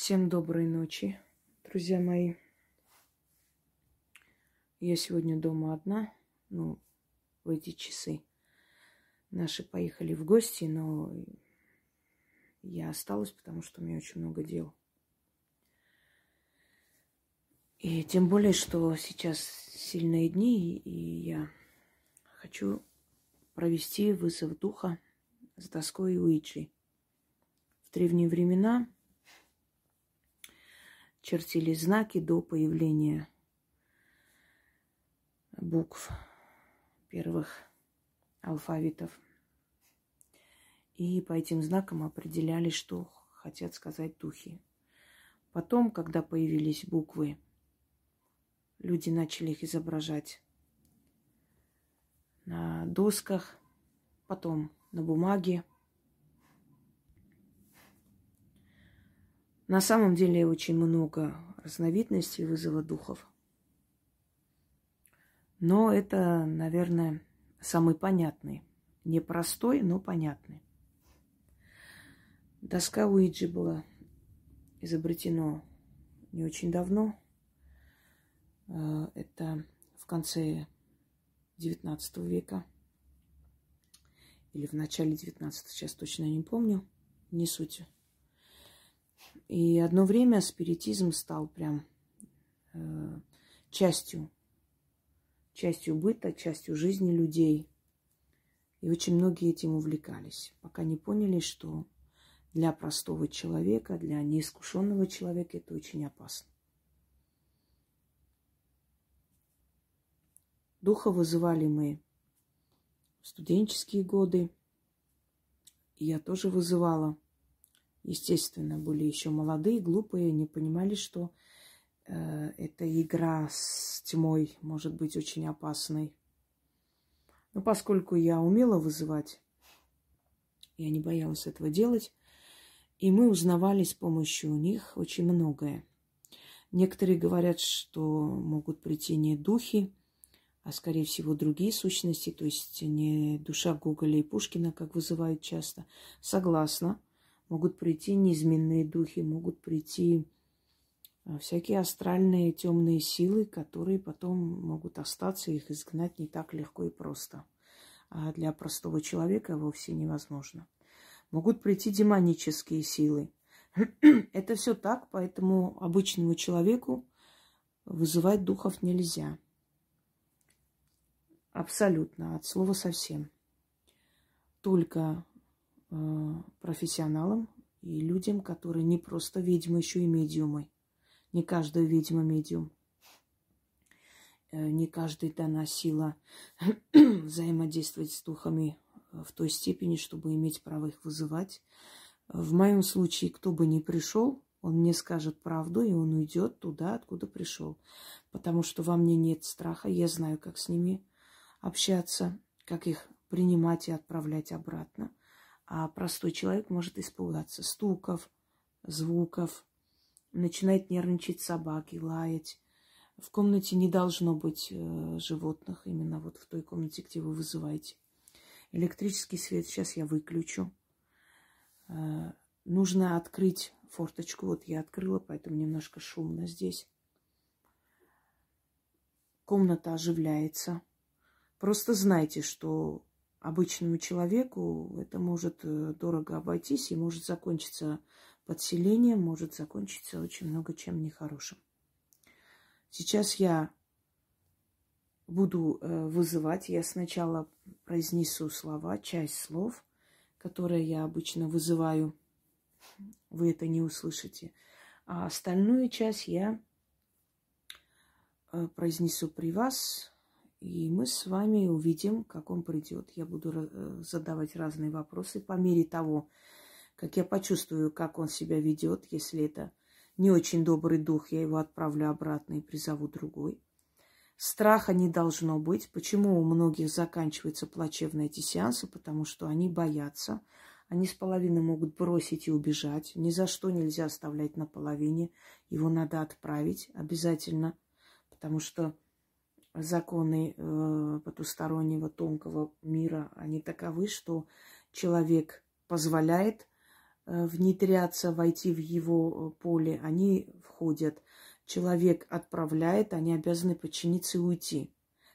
Всем доброй ночи, друзья мои. Я сегодня дома одна, ну, в эти часы. Наши поехали в гости, но я осталась, потому что у меня очень много дел. И тем более, что сейчас сильные дни, и я хочу провести вызов духа с доской Уиджи. В древние времена чертили знаки до появления букв первых алфавитов. И по этим знакам определяли, что хотят сказать духи. Потом, когда появились буквы, люди начали их изображать на досках, потом на бумаге – На самом деле очень много разновидностей вызова духов. Но это, наверное, самый понятный. Непростой, но понятный. Доска Уиджи была изобретена не очень давно. Э, это в конце XIX века или в начале XIX, сейчас точно не помню, не суть. И одно время спиритизм стал прям э, частью, частью быта, частью жизни людей. И очень многие этим увлекались, пока не поняли, что для простого человека, для неискушенного человека это очень опасно. Духа вызывали мы в студенческие годы. И я тоже вызывала – естественно, были еще молодые, глупые, не понимали, что э, эта игра с тьмой может быть очень опасной. Но поскольку я умела вызывать, я не боялась этого делать, и мы узнавали с помощью них очень многое. Некоторые говорят, что могут прийти не духи, а скорее всего другие сущности, то есть не душа Гоголя и Пушкина, как вызывают часто. Согласна. Могут прийти низменные духи, могут прийти а, всякие астральные темные силы, которые потом могут остаться, их изгнать не так легко и просто. А для простого человека вовсе невозможно. Могут прийти демонические силы. Это все так, поэтому обычному человеку вызывать духов нельзя. Абсолютно, от слова совсем. Только профессионалам и людям, которые не просто ведьмы, еще и медиумы. Не каждая ведьма медиум. Э, не каждый дана сила взаимодействовать с духами в той степени, чтобы иметь право их вызывать. В моем случае, кто бы ни пришел, он мне скажет правду, и он уйдет туда, откуда пришел. Потому что во мне нет страха, я знаю, как с ними общаться, как их принимать и отправлять обратно. А простой человек может испугаться стуков, звуков, начинает нервничать собаки, лаять. В комнате не должно быть э, животных, именно вот в той комнате, где вы вызываете. Электрический свет сейчас я выключу. Э, нужно открыть форточку. Вот я открыла, поэтому немножко шумно здесь. Комната оживляется. Просто знайте, что обычному человеку это может э, дорого обойтись и может закончиться подселением, может закончиться очень много чем нехорошим. Сейчас я буду э, вызывать. Я сначала произнесу слова, часть слов, которые я обычно вызываю. Вы это не услышите. А остальную часть я э, произнесу при вас и мы с вами увидим, как он придет. Я буду э, задавать разные вопросы по мере того, как я почувствую, как он себя ведет. Если это не очень добрый дух, я его отправлю обратно и призову другой. Страха не должно быть. Почему у многих заканчиваются плачевно эти сеансы? Потому что они боятся. Они с половины могут бросить и убежать. Ни за что нельзя оставлять на половине. Его надо отправить обязательно. Потому что законы э, потустороннего тонкого мира, они таковы, что человек позволяет э, внедряться, войти в его э, поле, они входят. Человек отправляет, они обязаны подчиниться и уйти.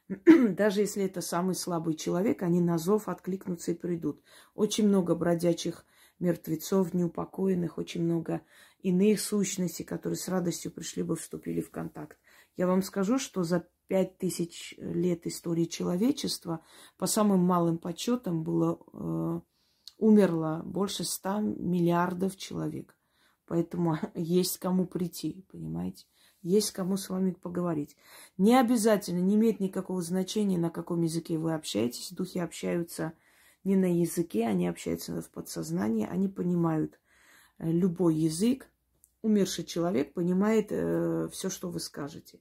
Даже если это самый слабый человек, они на зов откликнутся и придут. Очень много бродячих мертвецов, неупокоенных, очень много иных сущностей, которые с радостью пришли бы, вступили в контакт. Я вам скажу, что за пять тысяч лет истории человечества по самым малым подсчетам было э, умерло больше ста миллиардов человек. Поэтому есть кому прийти, понимаете? Есть кому с вами поговорить. Не обязательно, не имеет никакого значения, на каком языке вы общаетесь. Духи общаются не на языке, они общаются в подсознании, они понимают э, любой язык. Умерший человек понимает э, все, что вы скажете.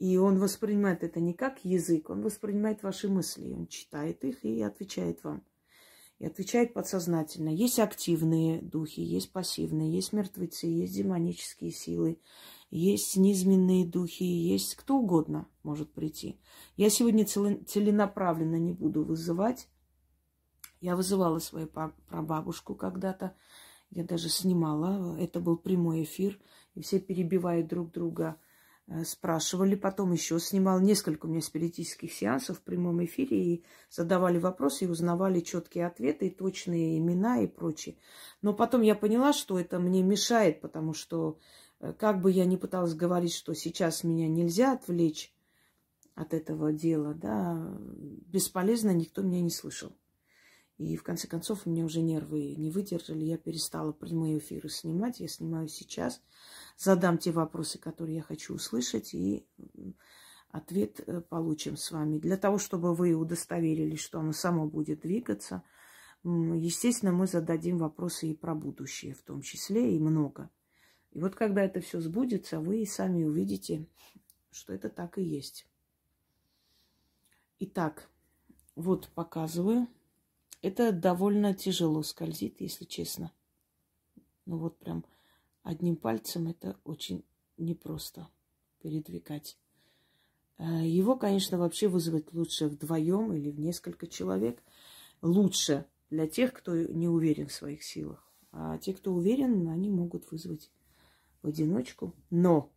И он воспринимает это не как язык, он воспринимает ваши мысли, он читает их и отвечает вам. И отвечает подсознательно. Есть активные духи, есть пассивные, есть мертвецы, есть демонические силы, есть низменные духи, есть кто угодно может прийти. Я сегодня целенаправленно не буду вызывать я вызывала свою прабабушку когда-то. Я даже снимала. Это был прямой эфир. И все перебивают друг друга, спрашивали. Потом еще снимал несколько у меня спиритических сеансов в прямом эфире. И задавали вопросы, и узнавали четкие ответы, и точные имена и прочее. Но потом я поняла, что это мне мешает, потому что э, как бы я ни пыталась говорить, что сейчас меня нельзя отвлечь от этого дела, да, бесполезно, никто меня не слышал. И в конце концов у меня уже нервы не выдержали. Я перестала прямые эфиры снимать. Я снимаю сейчас. Задам те вопросы, которые я хочу услышать. И ответ э, получим с вами. Для того, чтобы вы удостоверились, что оно само будет двигаться, естественно, мы зададим вопросы и про будущее в том числе, и много. И вот когда это все сбудется, вы сами увидите, что это так и есть. Итак, вот показываю. Это довольно тяжело скользит, если честно. Ну вот прям одним пальцем это очень непросто передвигать. Э, его, конечно, вообще вызвать лучше вдвоем или в несколько человек. Лучше для тех, кто не уверен в своих силах. А те, кто уверен, они могут вызвать в одиночку. Но,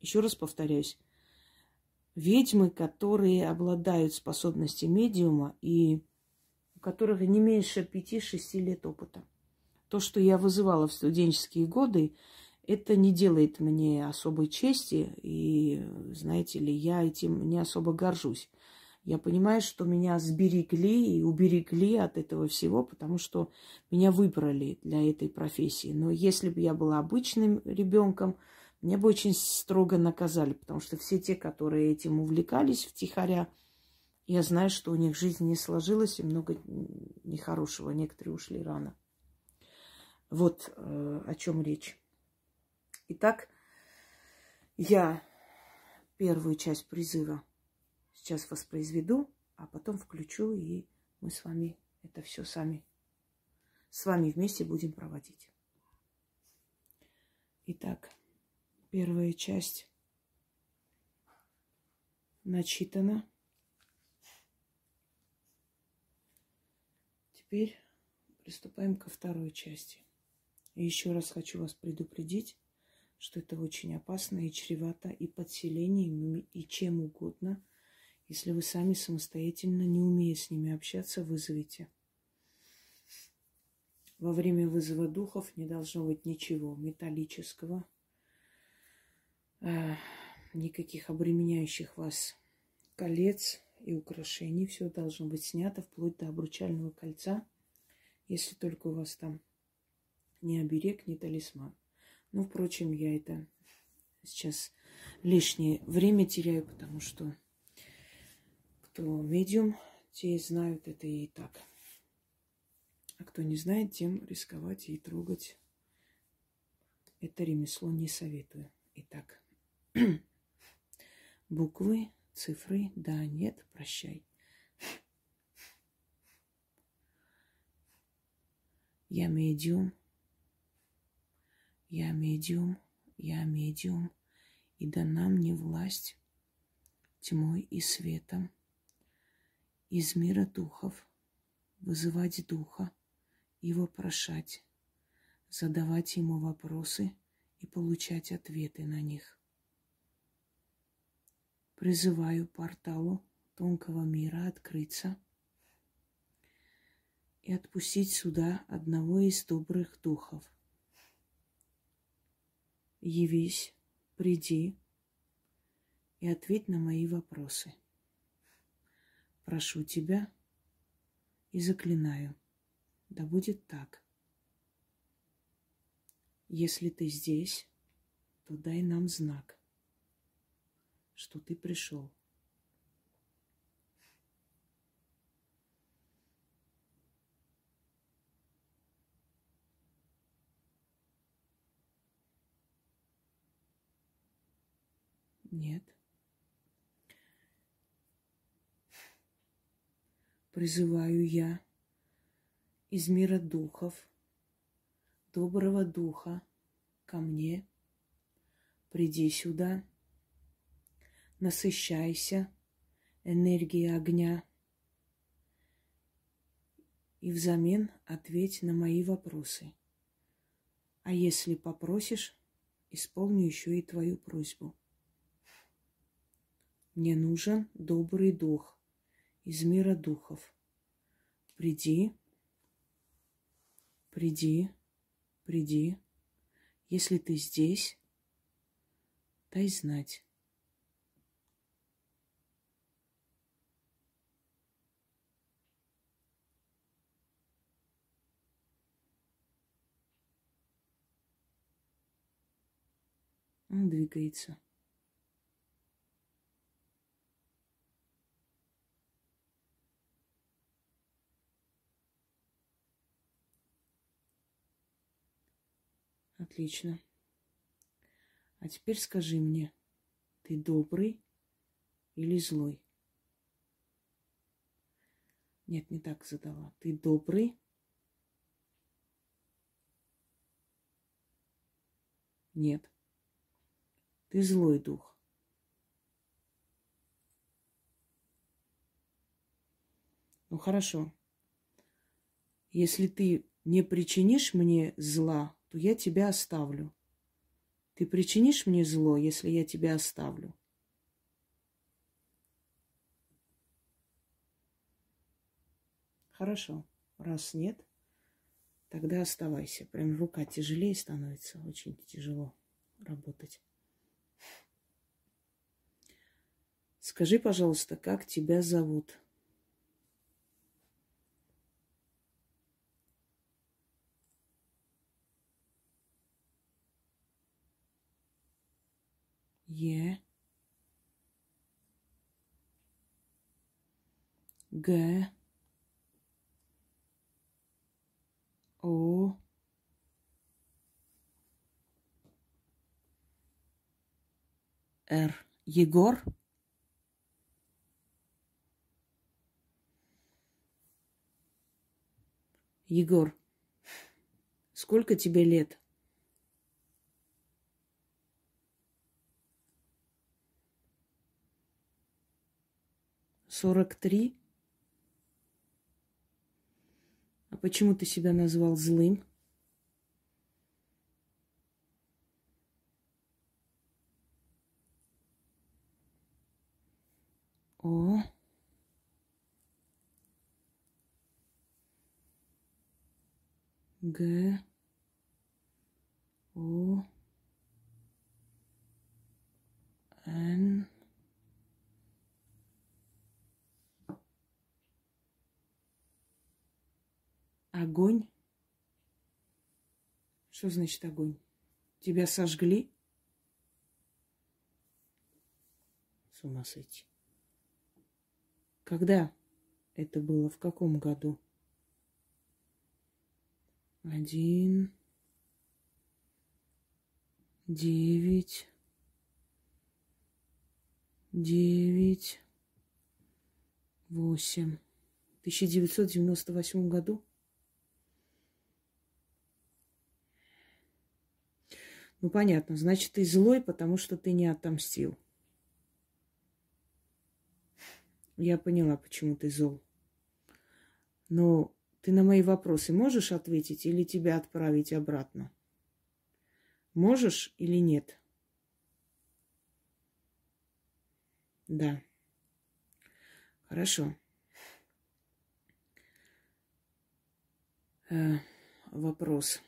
еще раз повторяюсь, ведьмы, которые обладают способностью медиума и у которых не меньше пяти-шести лет опыта. То, что я вызывала в студенческие годы, это не делает мне особой чести, и, знаете ли, я этим не особо горжусь. Я понимаю, что меня сберегли и уберегли от этого всего, потому что меня выбрали для этой профессии. Но если бы я была обычным ребенком, меня бы очень строго наказали, потому что все те, которые этим увлекались втихаря, я знаю, что у них жизнь не сложилась, и много нехорошего. Некоторые ушли рано. Вот э, о чем речь. Итак, я первую часть призыва сейчас воспроизведу, а потом включу, и мы с вами это все сами с вами вместе будем проводить. Итак, первая часть начитана. теперь приступаем ко второй части. Еще раз хочу вас предупредить, что это очень опасно и чревато и подселением, и чем угодно. Если вы сами самостоятельно, не умея с ними общаться, вызовите. Во время вызова духов не должно быть ничего металлического, никаких обременяющих вас колец, и украшений. Все должно быть снято вплоть до обручального кольца, если только у вас там не оберег, не талисман. Ну, впрочем, я это сейчас лишнее время теряю, потому что кто медиум, те знают это и так. А кто не знает, тем рисковать и трогать это ремесло не советую. Итак, буквы цифры, да, нет, прощай. Я медиум, я медиум, я медиум, и дана мне власть тьмой и светом из мира духов вызывать духа и вопрошать, задавать ему вопросы и получать ответы на них. Призываю порталу тонкого мира открыться и отпустить сюда одного из добрых духов. Явись, приди и ответь на мои вопросы. Прошу тебя и заклинаю, да будет так. Если ты здесь, то дай нам знак, что ты пришел. Нет. Призываю я из мира духов, доброго духа ко мне. Приди сюда, насыщайся энергией огня и взамен ответь на мои вопросы. А если попросишь, исполню еще и твою просьбу. Мне нужен добрый дух из мира духов. Приди, приди, приди. Если ты здесь, дай знать. Он двигается. Отлично. А теперь скажи мне, ты добрый или злой? Нет, не так задала. Ты добрый? Нет. Ты злой дух. Ну хорошо. Если ты не причинишь мне зла, то я тебя оставлю. Ты причинишь мне зло, если я тебя оставлю? Хорошо. Раз нет, тогда оставайся. Прям рука тяжелее становится. Очень тяжело работать. Скажи, пожалуйста, как тебя зовут? Е. Г. О. Р. Егор. Егор, сколько тебе лет? Сорок три? А почему ты себя назвал злым? О. Г. О. Н. Огонь? Что значит огонь? Тебя сожгли? С ума сойти. Когда это было? В каком году? Один, девять, девять, восемь. В 1998 году? Ну, понятно. Значит, ты злой, потому что ты не отомстил. Я поняла, почему ты зол. Но Ты на мои вопросы можешь ответить или тебя отправить обратно? Можешь или нет? Да. Хорошо. Э, вопрос.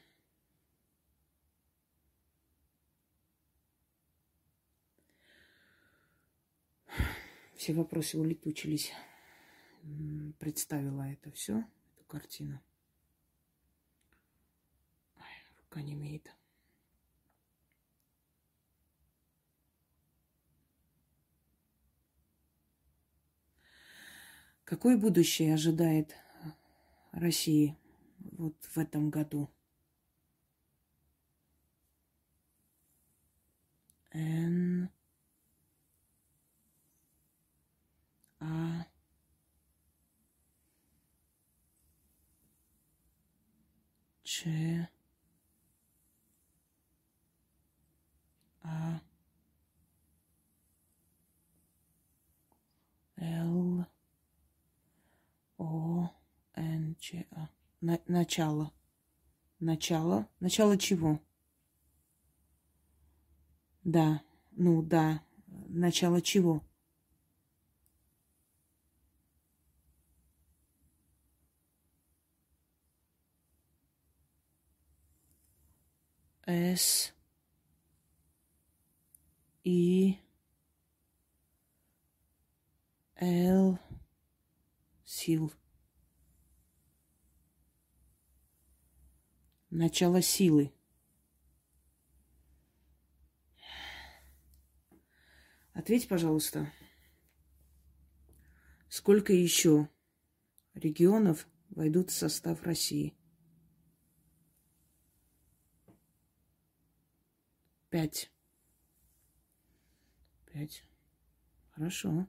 Все вопросы улетучились. Представила это все, эту картину. Ой, рука не имеет. Какое будущее ожидает России вот в этом году? Н А Ч А Л О Н Ч А. На, начало. Начало. Начало чего? Да. Ну да. Начало чего? С И Л сил. Начало силы. Ответь, пожалуйста, сколько еще регионов войдут в состав России? Пять. Пять. Хорошо.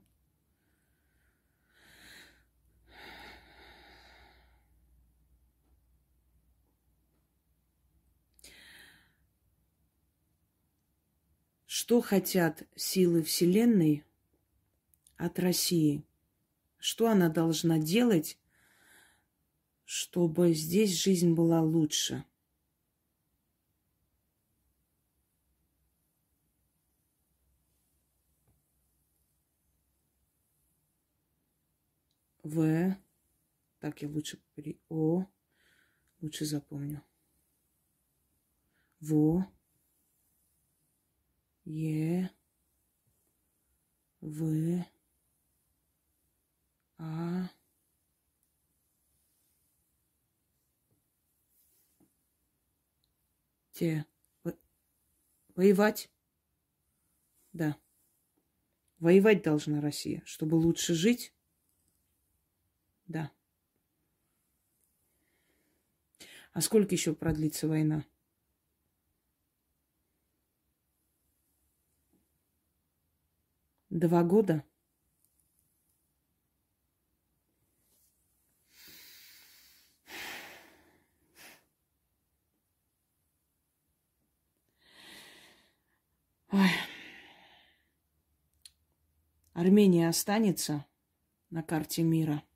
Что хотят силы Вселенной от России? Что она должна делать, чтобы здесь жизнь была лучше? В. Так, я лучше при О. Лучше запомню. Во. Е. В. А. Те. Воевать? Да. Воевать должна Россия, чтобы лучше жить да. А сколько еще продлится война? Два года? Ой. Армения останется на карте мира –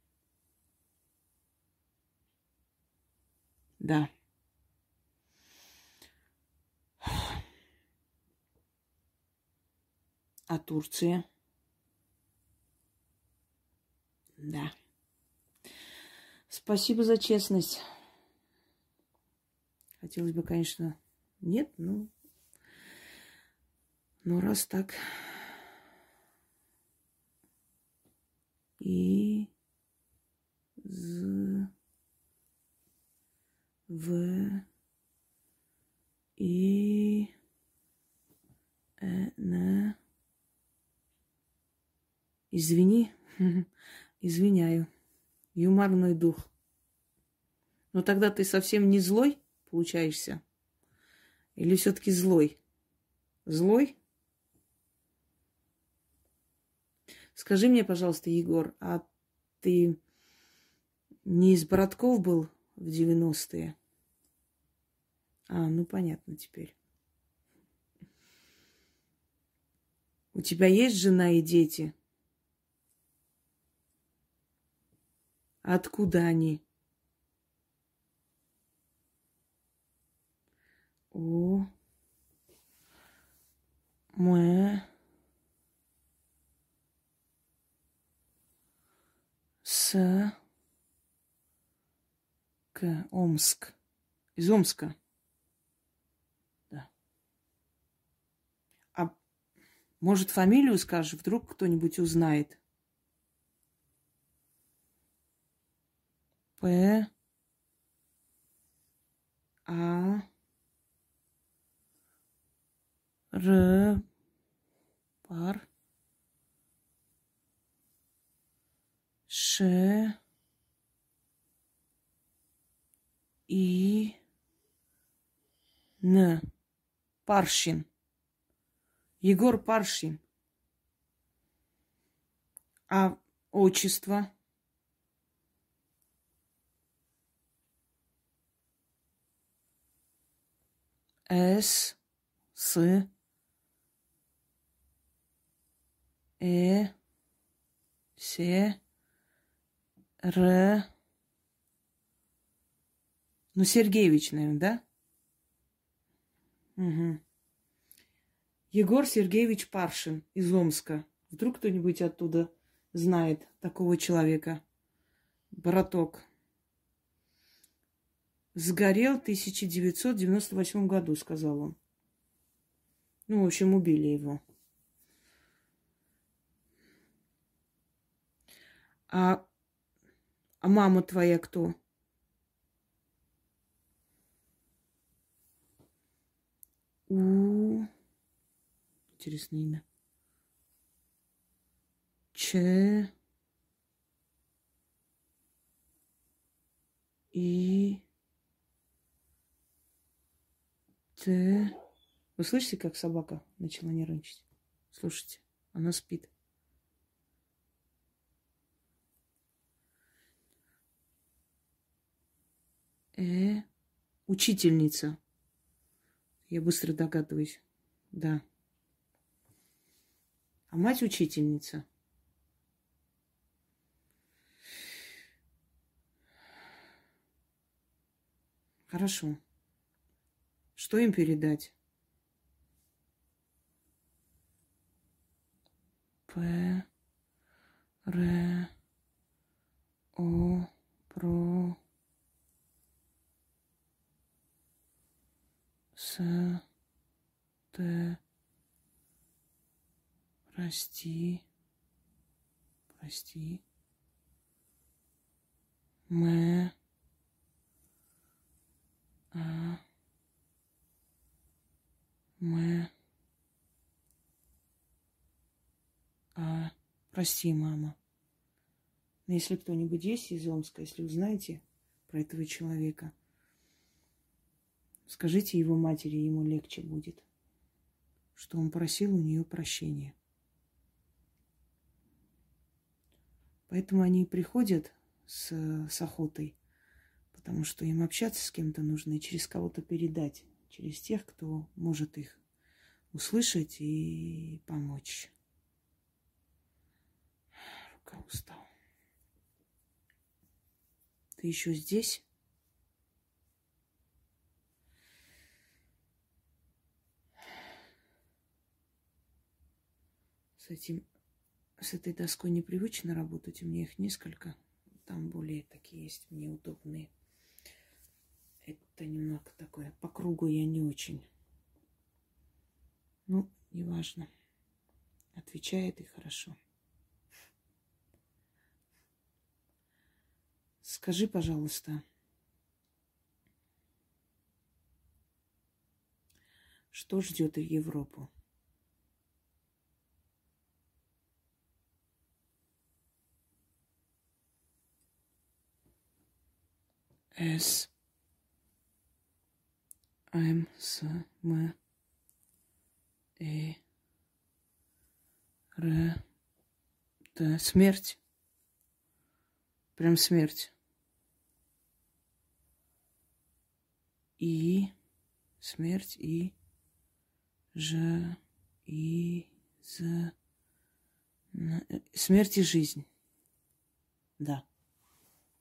Да. А Турция? Да. Спасибо за честность. Хотелось бы, конечно, нет, ну, но раз так. И з в. И. Э, на извини. Извиняю. Юморной дух. Но тогда ты совсем не злой получаешься? Или все-таки злой? Злой? Скажи мне пожалуйста егор а ты не из братков был в 90-е. А, ну понятно теперь. У тебя есть жена и дети? Откуда они? О. Мы. С. К. Омск. Из Омска. Да. А может, фамилию скажешь? Вдруг кто-нибудь узнает. П. А. Р. Пар. Ш. И. Н. Паршин. Егор Паршин. А отчество? С. С. Э. Се. Р. Ну, Сергеевич, наверное, да? Угу. Егор Сергеевич Паршин из Омска. Вдруг кто-нибудь оттуда знает такого человека. Браток. Сгорел в 1998 году, сказал он. Ну, в общем, убили его. А, а мама твоя кто? У. Интересное имя. Ч. И. Т. Вы слышите, как собака начала нервничать? Слушайте, она спит. Э. Учительница. Я быстро догадываюсь. Да. А мать учительница. Хорошо. Что им передать? П. Р. О. Про. С. Т. Прости. Прости. М. А. М. А. Прости, мама. Но если кто-нибудь есть из Омска, если узнаете про этого человека – Скажите его матери, ему легче будет, что он просил у нее прощения. Поэтому они и приходят с, с охотой, потому что им общаться с кем-то нужно и через кого-то передать, через тех, кто может их услышать и помочь. Рука устала. Ты еще здесь? С этим, с этой доской непривычно работать. У меня их несколько. Там более такие есть мне удобные. Это немного такое. По кругу я не очень. Ну, неважно. Отвечает и хорошо. Скажи, пожалуйста, что ждет Европу? С. М. С. И. Р. Т. Смерть. Прям смерть. И. Смерть. И. Ж. И. З. Смерть и жизнь. Да.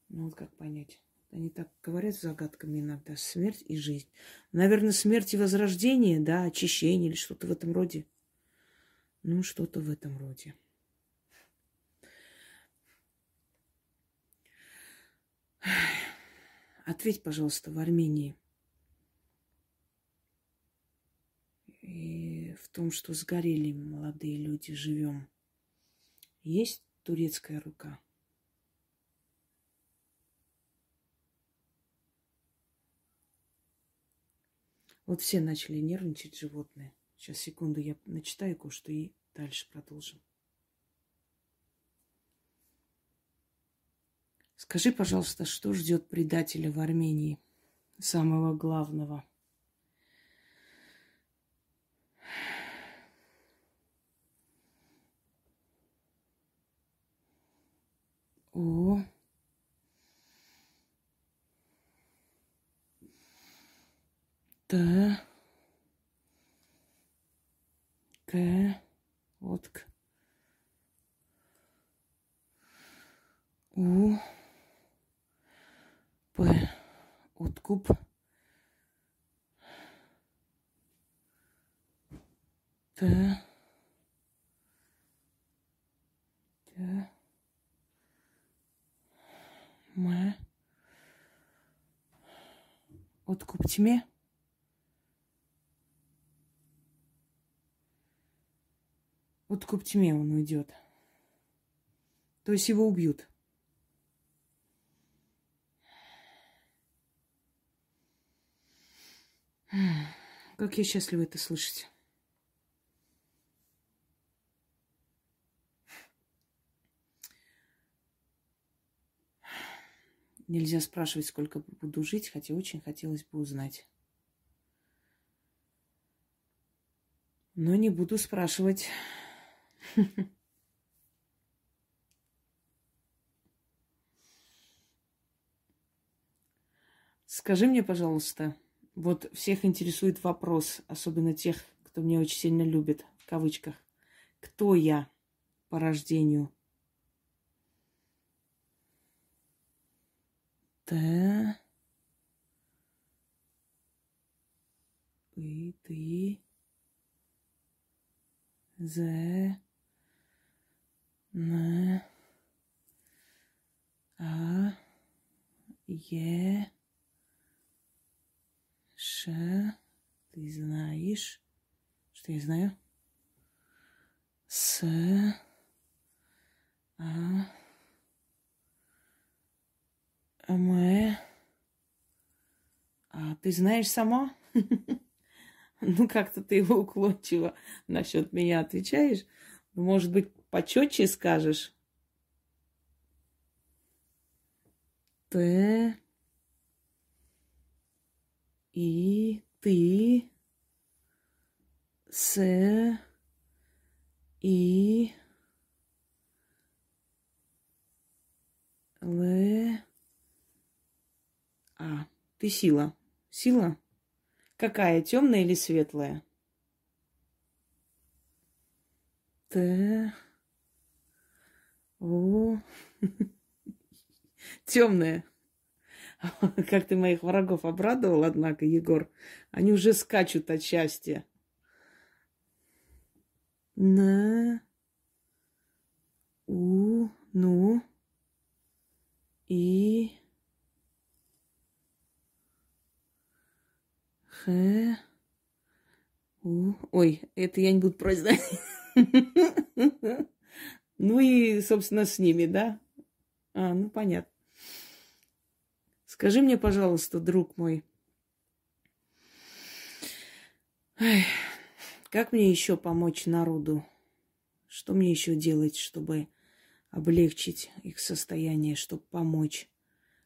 Ну вот как понять. Они так говорят загадками иногда. Смерть и жизнь. Наверное, смерть и возрождение, да, очищение или что-то в этом роде. Ну, что-то в этом роде. Ответь, пожалуйста, в Армении. И в том, что сгорели молодые люди, живем. Есть турецкая рука? Вот все начали нервничать животные. Сейчас, секунду, я начитаю кое-что и дальше продолжим. Скажи, пожалуйста, что ждет предателя в Армении, самого главного? О, Т, К, вот К, У, П, откуп, Т, Т, М, откуп тьме. Вот к тьме он уйдет. То есть его убьют. Как я счастлива это слышать. Нельзя спрашивать, сколько буду жить, хотя очень хотелось бы узнать. Но не буду спрашивать. Скажи мне, пожалуйста, вот всех интересует вопрос, особенно тех, кто меня очень сильно любит, в кавычках. Кто я по рождению? Т. И ты. З. Н. А. Е. Ш. Ты знаешь, что я знаю? С. А. Мы. А ты знаешь сама? Ну, как-то ты его уклончиво насчет меня отвечаешь. Может быть, почетче скажешь? Т. И ты. С. И. Л. А. Ты сила. Сила? Какая, темная или светлая? Т. О. Темная. Как ты моих врагов обрадовал, однако, Егор. Они уже скачут от счастья. На. У. Ну. И. Х. У. Ой, это я не буду произносить. Ну и, собственно, с ними, да? А, ну понятно. Скажи мне, пожалуйста, друг мой, как мне еще помочь народу? Что мне еще делать, чтобы облегчить их состояние, чтобы помочь?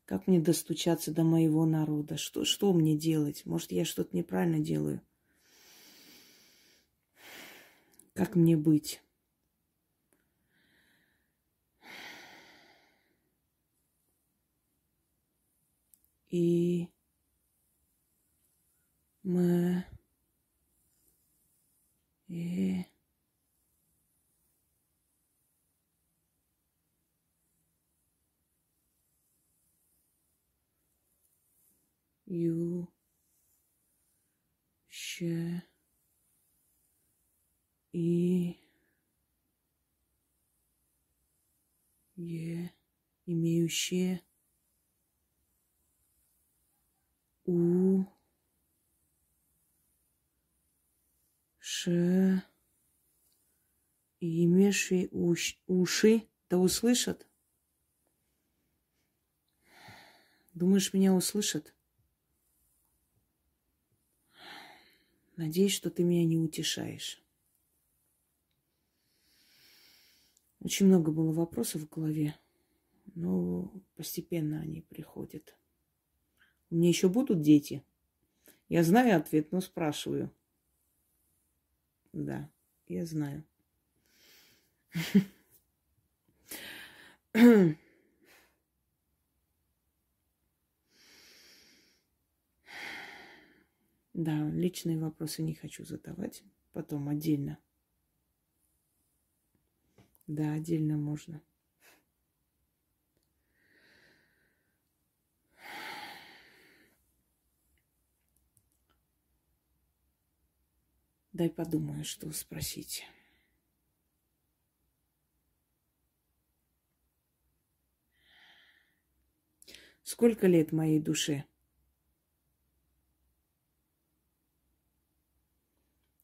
Как мне достучаться до моего народа? Что, что мне делать? Может, я что-то неправильно делаю? Как мне быть? И мы и ю, щ, и, е, имеющие, у, ш, и имеющие уш, уши, да услышат? Думаешь, меня услышат? Надеюсь, что ты меня не утешаешь. Очень много было вопросов в голове, но постепенно они приходят. У меня еще будут дети? Я знаю ответ, но спрашиваю. Да, я знаю. Да, личные вопросы не хочу задавать. Потом отдельно. Да, отдельно можно. Дай подумаю, что спросить. Сколько лет моей душе?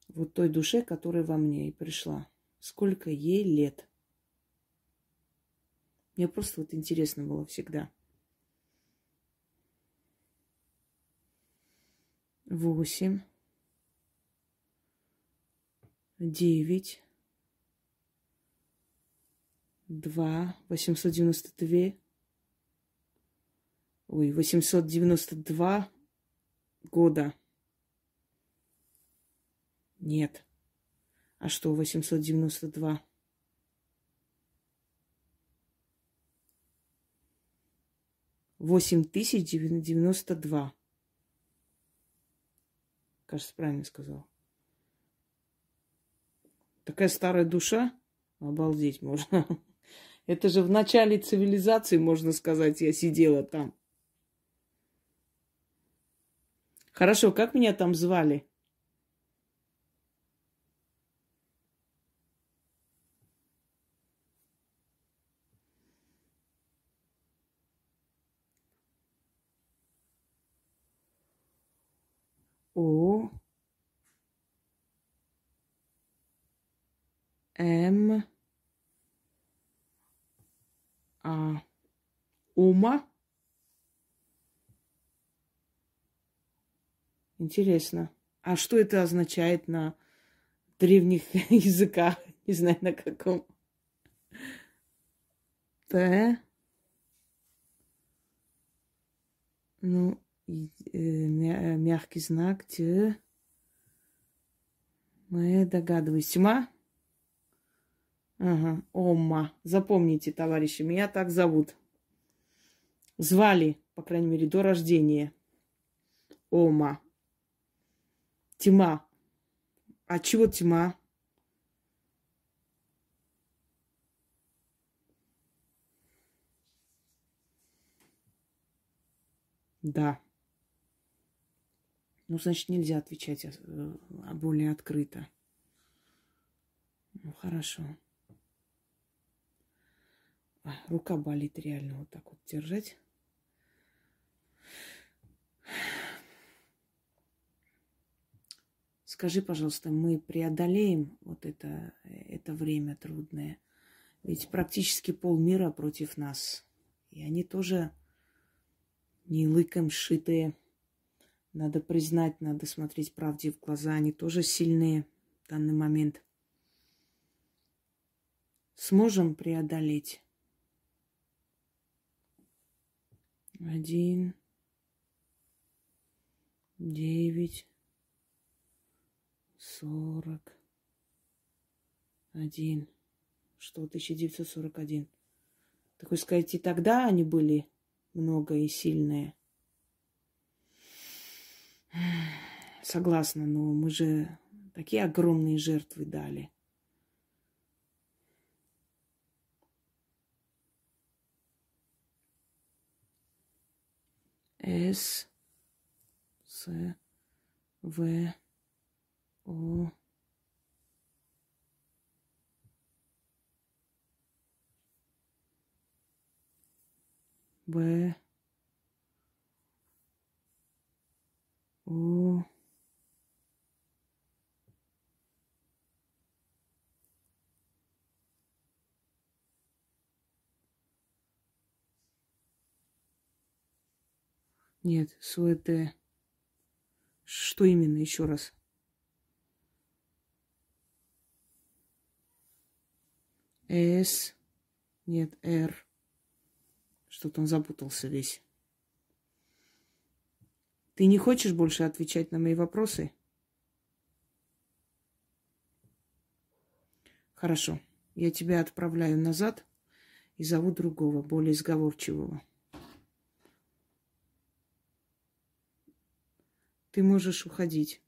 Вот той душе, которая во мне и пришла. Сколько ей лет? Мне просто вот интересно было всегда. Восемь. Девять. Два. Восемьсот девяносто две. Ой, восемьсот девяносто два года. Нет. А что, 892? Восемь тысяч девяносто два. Кажется, правильно сказал. Такая старая душа? Обалдеть можно. Это же в начале цивилизации, можно сказать, я сидела там. Хорошо, как меня там звали? О М А Ума. Интересно. А что это означает на древних языках? Не знаю на каком. П. Ну, Э, мягкий знак Т. Мы догадываемся. Тьма? Ага, Омма. Запомните, товарищи, меня так зовут. Звали, по крайней мере, до рождения. Ома. Тьма. А чего тьма? Да. Ну, значит, нельзя отвечать э, более открыто. Ну, хорошо. Рука болит реально вот так вот держать. Скажи, пожалуйста, мы преодолеем вот это, это время трудное? Ведь практически полмира против нас. И они тоже не лыком сшитые. Надо признать, надо смотреть правде в глаза. Они тоже сильные в данный момент. Сможем преодолеть. Один, девять, сорок один. Что, 1941. Так вы сказать, и тогда они были много и сильные – Согласна, но мы же такие огромные жертвы дали. С С, В, О. Б. О. Нет, СВТ. Что именно еще раз? С. Нет, Р. Что-то он запутался весь. Ты не хочешь больше отвечать на мои вопросы? Хорошо. Я тебя отправляю назад и зову другого, более сговорчивого. Ты можешь уходить.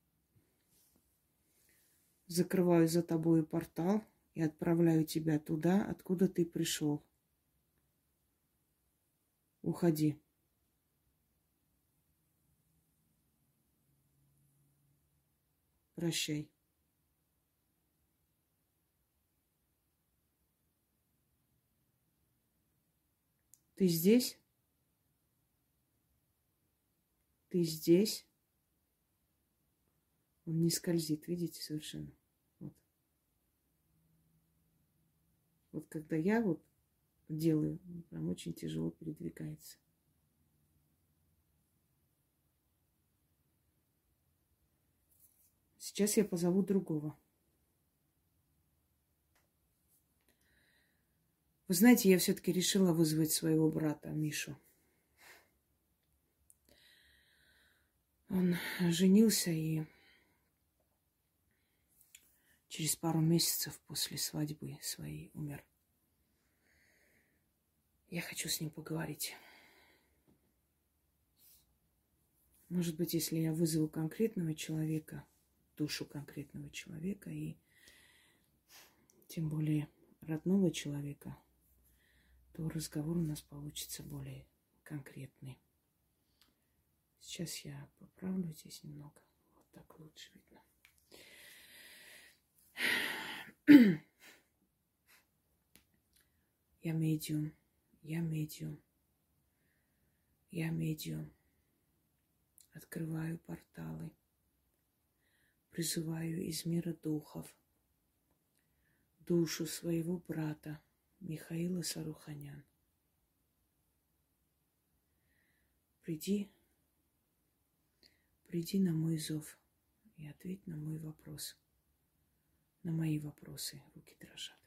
Закрываю за тобой портал и отправляю тебя туда, откуда ты пришел. Уходи. Прощай. Ты здесь? Ты здесь? Он не скользит, видите, совершенно. Вот. Вот когда я вот делаю, прям очень тяжело передвигается. Сейчас я позову другого. Вы знаете, я все-таки решила вызвать своего брата Мишу. Он женился и через пару месяцев после свадьбы своей умер. Я хочу с ним поговорить. Может быть, если я вызову конкретного человека, душу конкретного человека и тем более родного человека, то разговор у нас получится более конкретный. Сейчас я поправлю здесь немного. Вот так лучше видно. Я медиум, я медиум, я медиум. Открываю порталы, призываю из мира духов. Душу своего брата Михаила Саруханян. Приди, приди на мой зов и ответь на мой вопрос – на мои вопросы. Руки дрожат.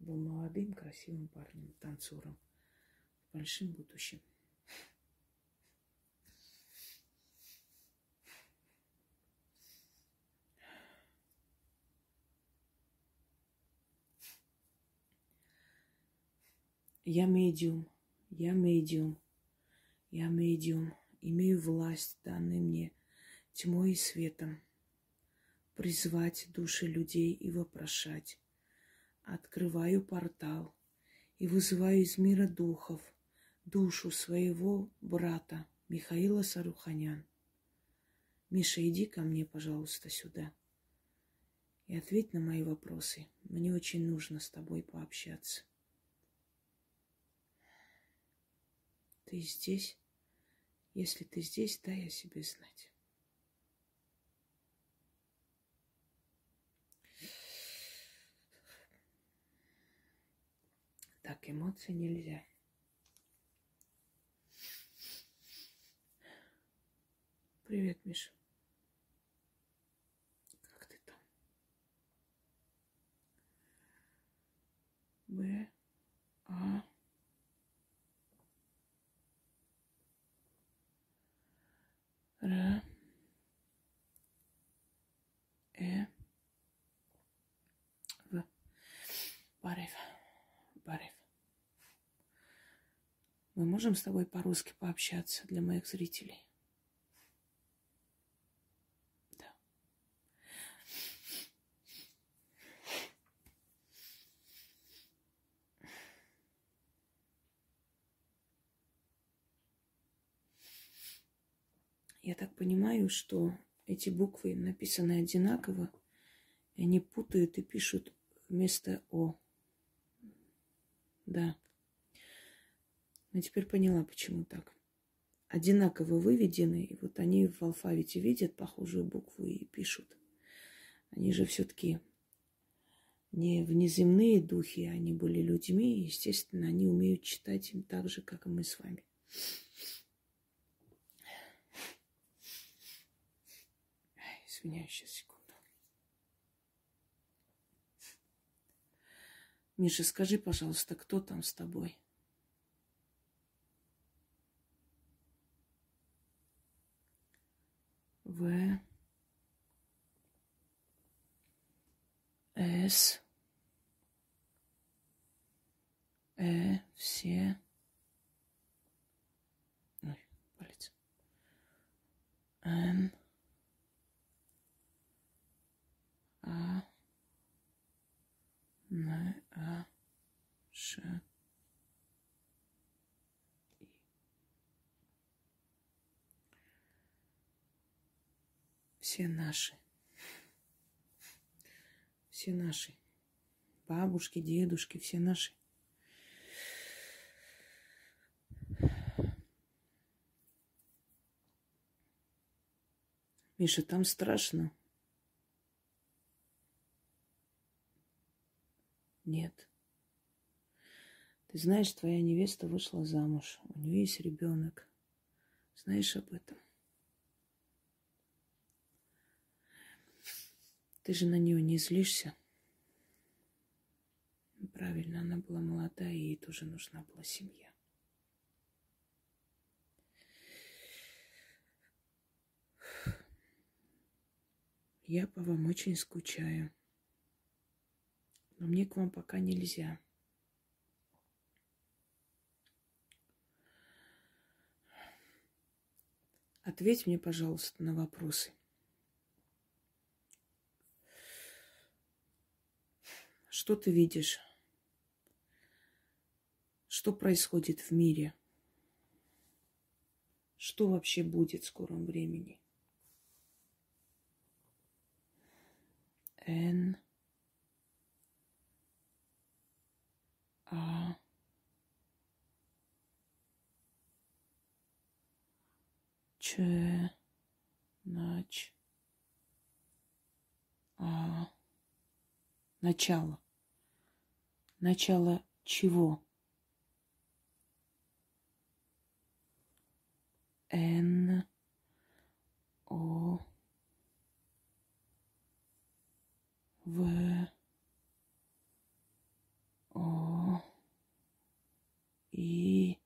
Был молодым, красивым парнем, танцором, большим будущим. Я медиум, я медиум, я медиум, имею власть, данную мне тьмой и светом, призвать души людей и вопрошать. Открываю портал и вызываю из мира духов душу своего брата Михаила Саруханян. Миша, иди ко мне, пожалуйста, сюда и ответь на мои вопросы. Мне очень нужно с тобой пообщаться. Ты здесь? Если ты здесь, дай о себе знать. Так, эмоции нельзя. Привет, Миша. Как ты там? Б. А. Р. Мы можем с тобой по-русски пообщаться для моих зрителей? Да. Я так понимаю, что эти буквы написаны одинаково, и они путают и пишут вместо О. Да. Но теперь поняла, почему так. Одинаково выведены, и вот они в алфавите видят похожую букву и пишут. Они же все-таки не внеземные духи, они были людьми, и, естественно, они умеют читать им так же, как и мы с вами. Извиняюсь, сейчас секунду. Миша, скажи, пожалуйста, кто там с тобой? В. С. Э. Все. Ой, палец. Н. А. Н. А. Ш. Все наши. Все наши. Бабушки, дедушки, все наши. Миша, там страшно. Нет. Ты знаешь, твоя невеста вышла замуж. У нее есть ребенок. Знаешь об этом? Ты же на нее не злишься? Правильно, она была молодая, и ей тоже нужна была семья. Я по вам очень скучаю. Но мне к вам пока нельзя. Ответь мне, пожалуйста, на вопросы. Что ты видишь? Что происходит в мире? Что вообще будет в скором времени? Н. А. Ч. Нач. А. Начало. Начало чего? Н. О. В. О. И.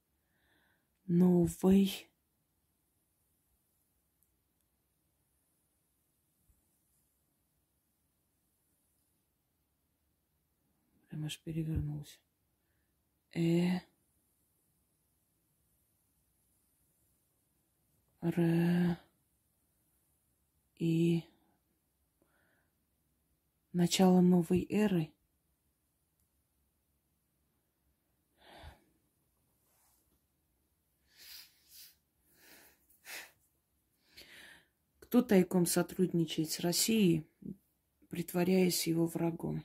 Новый. Прям аж перевернулся. Э. Р. И. Начало новой эры. Кто тайком сотрудничает с Россией, притворяясь его врагом?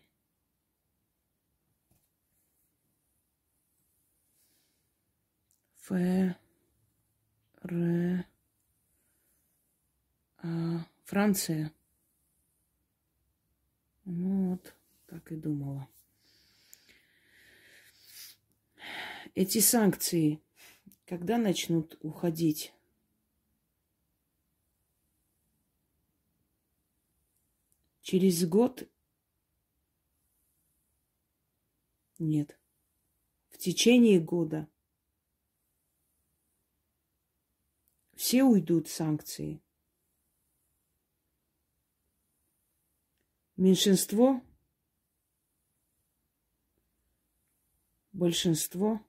Ф, Р, А, Франция. Ну вот, так и думала. Эти санкции, когда начнут уходить? Через год? Нет. В течение года. Все уйдут санкции. Меньшинство, большинство.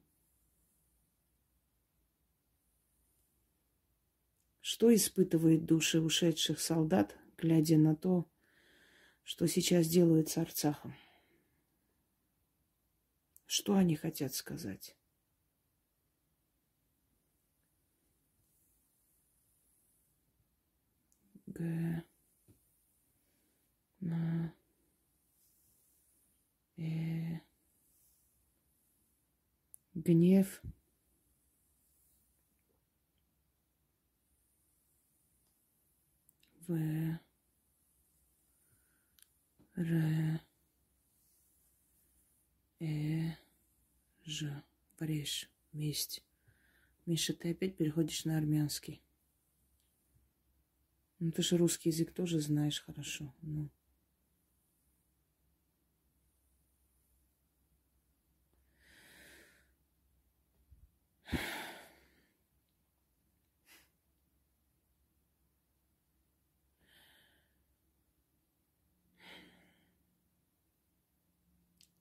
Что испытывает души ушедших солдат, глядя на то, что сейчас делают с Арцахом? Что они хотят сказать? Г. На. Э. Гнев. В. Р. Э. Ж. Брешь. Месть. Миша, ты опять переходишь на армянский. Ну, ты же русский язык тоже знаешь хорошо. Ну.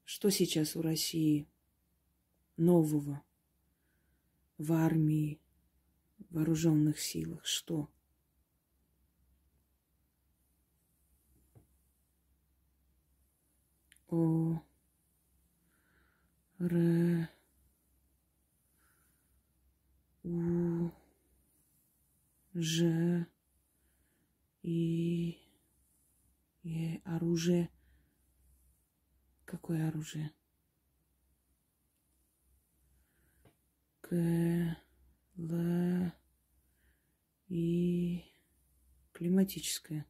Что сейчас у России нового в армии, в вооруженных силах? Что? О, Р, У, Ж, И, Е, оружие. Какое оружие? К, Л, И, климатическое.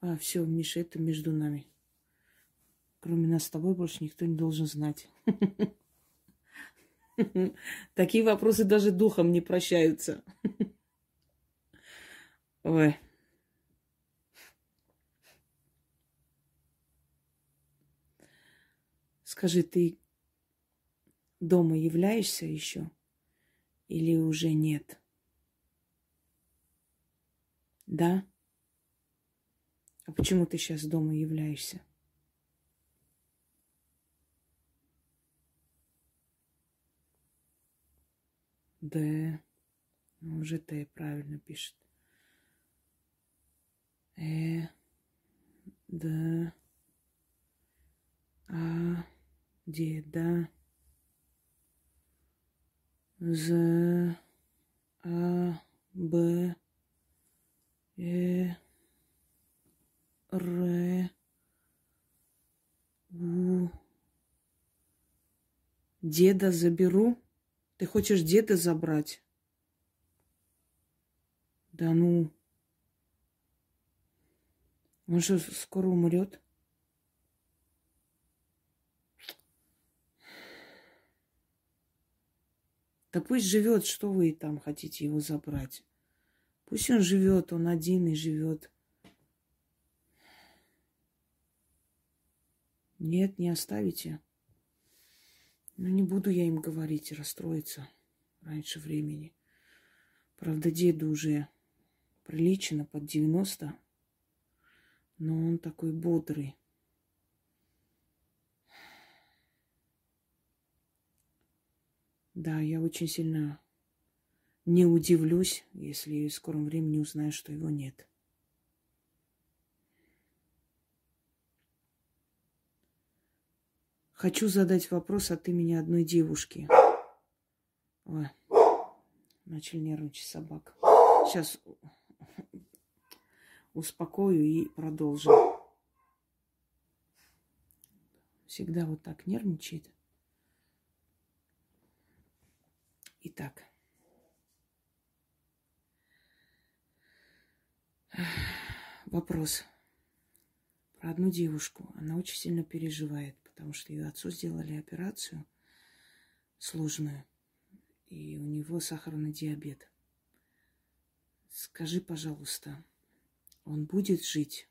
А, все, Миша, это между нами. Кроме нас с тобой больше никто не должен знать. Такие вопросы даже духом не прощаются. Ой. Скажи, ты дома являешься еще или уже нет? Да? А почему ты сейчас дома являешься? Д. Уже Т правильно пишет. Э. Д. А. Д. Да. З. А. Б. Э. Р. У. Деда заберу. Ты хочешь деда забрать? Да ну. Он же скоро умрет. Да пусть живет, что вы там хотите его забрать. Пусть он живет, он один и живет. Нет, не оставите. Ну, не буду я им говорить, расстроиться раньше времени. Правда, деду уже прилично под 90, но он такой бодрый. Да, я очень сильно не удивлюсь, если в скором времени узнаю, что его нет. Хочу задать вопрос от имени одной девушки. Ой, начали нервничать собака. Сейчас успокою и продолжим. Всегда вот так нервничает. Итак. Вопрос про одну девушку. Она очень сильно переживает потому что ее отцу сделали операцию сложную, и у него сахарный диабет. Скажи, пожалуйста, он будет жить?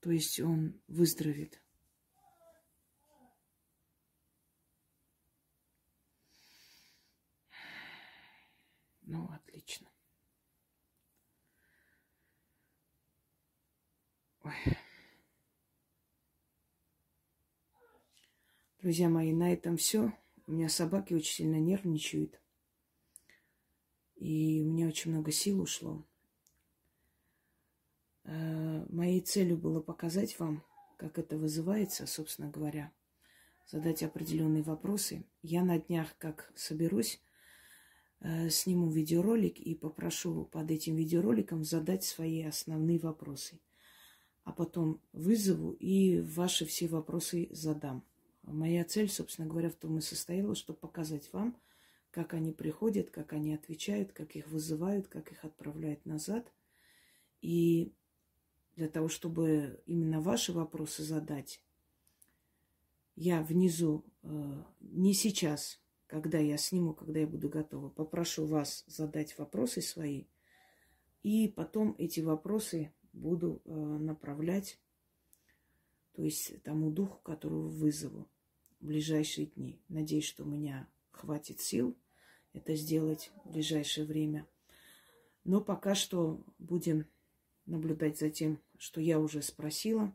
То есть он выздоровеет? Ну, отлично. Ой. Друзья мои, на этом все. У меня собаки очень сильно нервничают. И у меня очень много сил ушло. Э, моей целью было показать вам, как это вызывается, собственно говоря. задать определенные вопросы. Я на днях, как соберусь, э, сниму видеоролик и попрошу под этим видеороликом задать свои основные вопросы. А потом вызову и ваши все вопросы задам. Моя цель, собственно говоря, в том и состояла, чтобы показать вам, как они приходят, как они отвечают, как их вызывают, как их отправляют назад. И для того, чтобы именно ваши вопросы задать, я внизу, э, не сейчас, когда я сниму, когда я буду готова, попрошу вас задать вопросы свои, и потом эти вопросы буду э, направлять, то есть тому духу, которого вызову в ближайшие дни. Надеюсь, что у меня хватит сил это сделать в ближайшее время. Но пока что будем наблюдать за тем, что я уже спросила,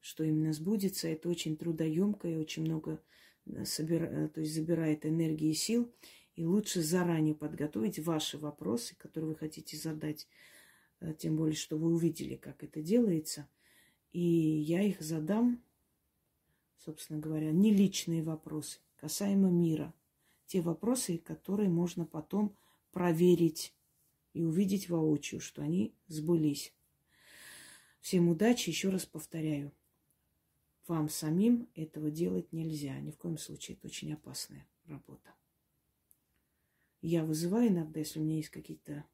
что именно сбудется. Это очень трудоемко и очень много э, собира... Э, то есть забирает энергии и сил. И лучше заранее подготовить ваши вопросы, которые вы хотите задать, тем более, что вы увидели, как это делается. И я их задам, собственно говоря, не личные вопросы, касаемо мира. Те вопросы, которые можно потом проверить и увидеть воочию, что они сбылись. Всем удачи, еще раз повторяю. Вам самим этого делать нельзя. Ни в коем случае. Это очень опасная работа. Я вызываю иногда, если у меня есть какие-то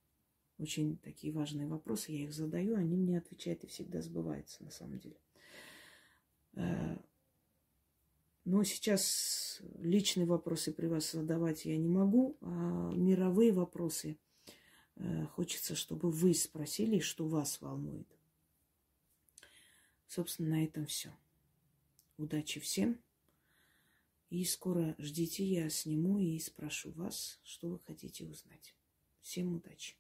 очень такие важные вопросы, я их задаю, они мне отвечают и всегда сбываются на самом деле. Э, но сейчас личные вопросы при вас задавать я не могу, а мировые вопросы э, хочется, чтобы вы спросили, что вас волнует. Собственно, на этом все. Удачи всем. И скоро ждите, я сниму и спрошу вас, что вы хотите узнать. Всем удачи.